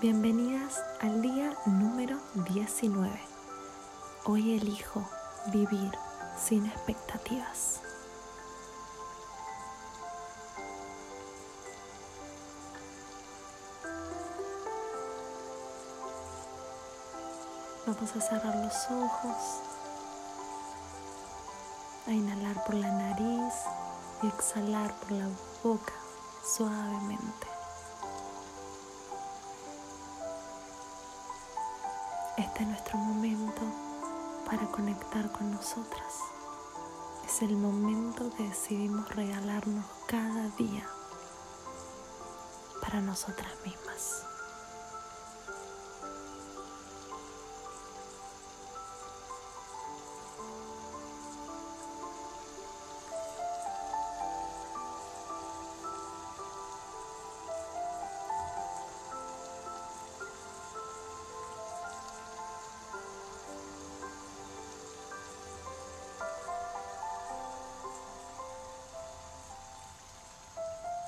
Bienvenidas al día número 19. Hoy elijo vivir sin expectativas. Vamos a cerrar los ojos, a inhalar por la nariz y exhalar por la boca suavemente. Este es nuestro momento para conectar con nosotras. Es el momento que decidimos regalarnos cada día para nosotras mismas.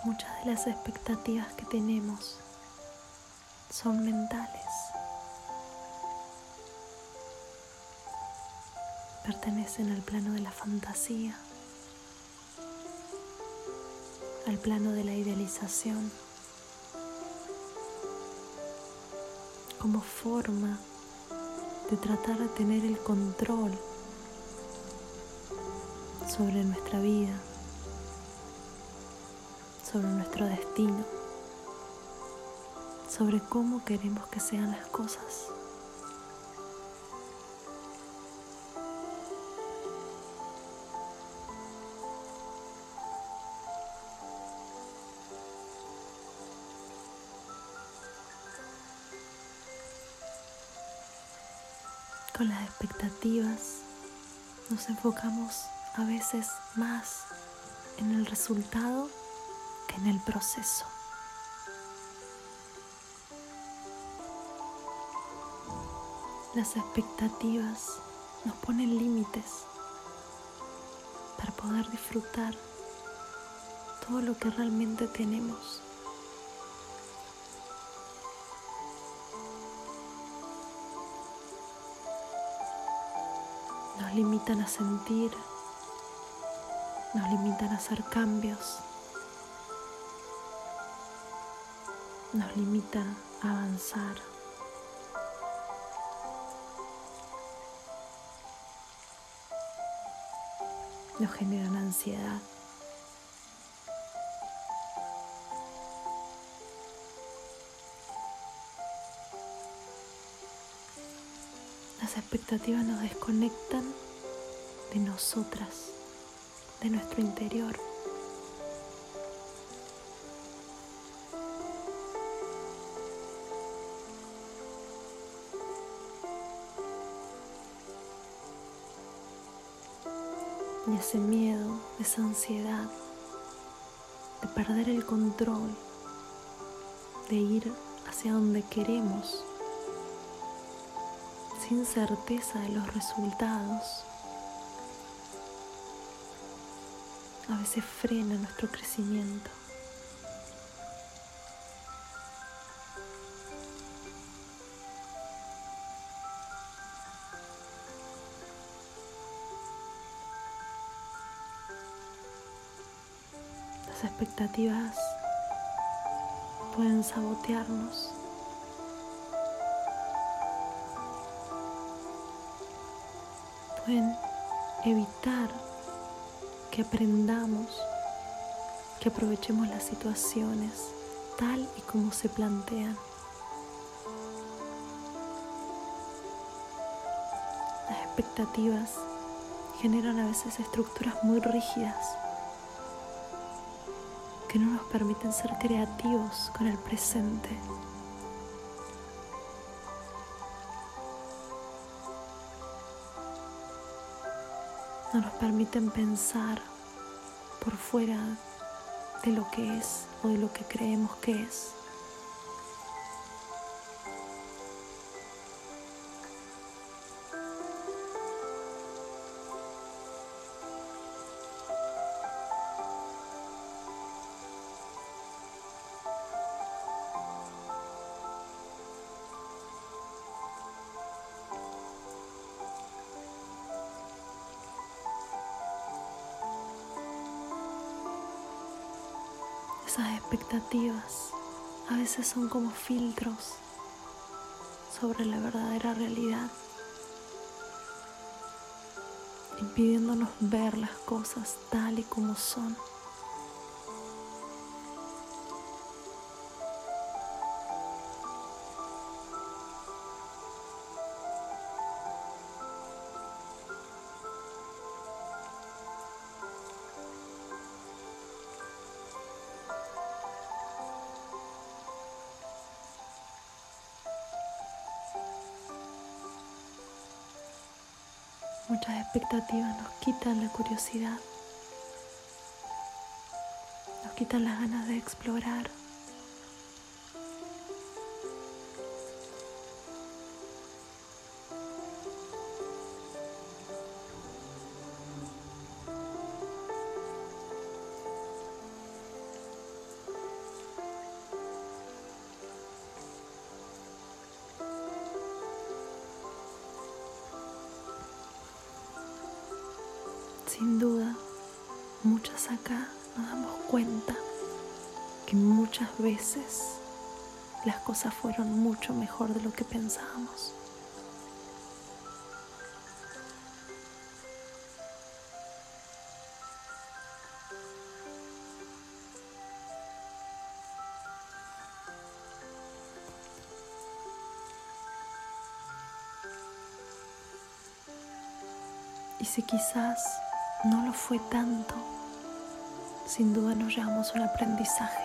Muchas de las expectativas que tenemos son mentales. Pertenecen al plano de la fantasía, al plano de la idealización, como forma de tratar de tener el control sobre nuestra vida sobre nuestro destino, sobre cómo queremos que sean las cosas. Con las expectativas nos enfocamos a veces más en el resultado en el proceso. Las expectativas nos ponen límites para poder disfrutar todo lo que realmente tenemos. Nos limitan a sentir, nos limitan a hacer cambios. Nos limita a avanzar. Nos generan ansiedad. Las expectativas nos desconectan de nosotras, de nuestro interior. Ese miedo, esa ansiedad de perder el control, de ir hacia donde queremos, sin certeza de los resultados, a veces frena nuestro crecimiento. Expectativas pueden sabotearnos. Pueden evitar que aprendamos, que aprovechemos las situaciones tal y como se plantean. Las expectativas generan a veces estructuras muy rígidas que no nos permiten ser creativos con el presente. No nos permiten pensar por fuera de lo que es o de lo que creemos que es. Esas expectativas a veces son como filtros sobre la verdadera realidad, impidiéndonos ver las cosas tal y como son. Muchas expectativas nos quitan la curiosidad, nos quitan las ganas de explorar. Sin duda, muchas acá nos damos cuenta que muchas veces las cosas fueron mucho mejor de lo que pensábamos. Y si quizás no lo fue tanto, sin duda nos llevamos un aprendizaje.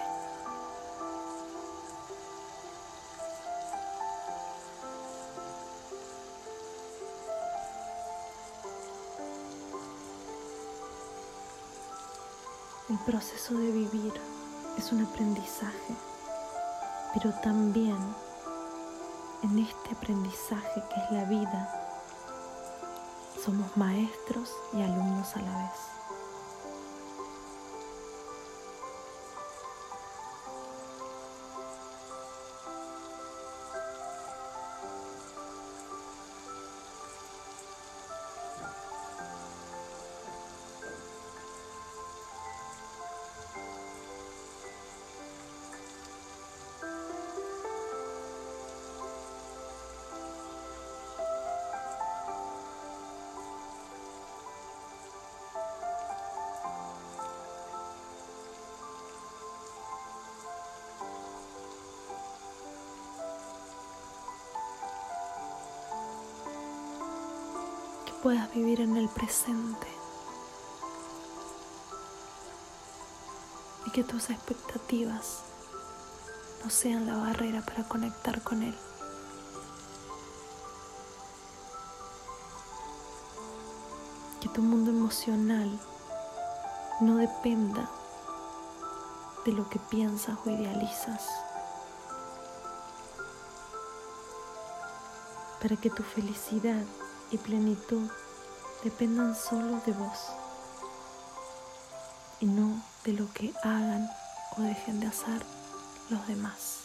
El proceso de vivir es un aprendizaje, pero también en este aprendizaje que es la vida, somos maestros y alumnos a la vez. Puedas vivir en el presente y que tus expectativas no sean la barrera para conectar con Él. Que tu mundo emocional no dependa de lo que piensas o idealizas. Para que tu felicidad y plenitud dependan solo de vos y no de lo que hagan o dejen de hacer los demás.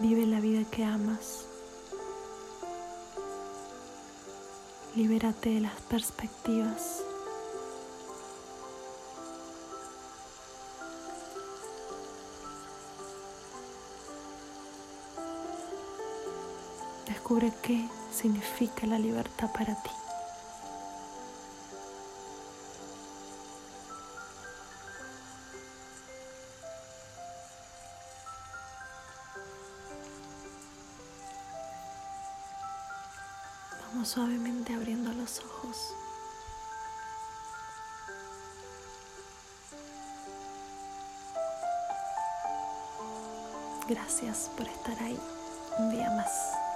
Vive la vida que amas. Libérate de las perspectivas. Descubre qué significa la libertad para ti. Suavemente abriendo los ojos. Gracias por estar ahí un día más.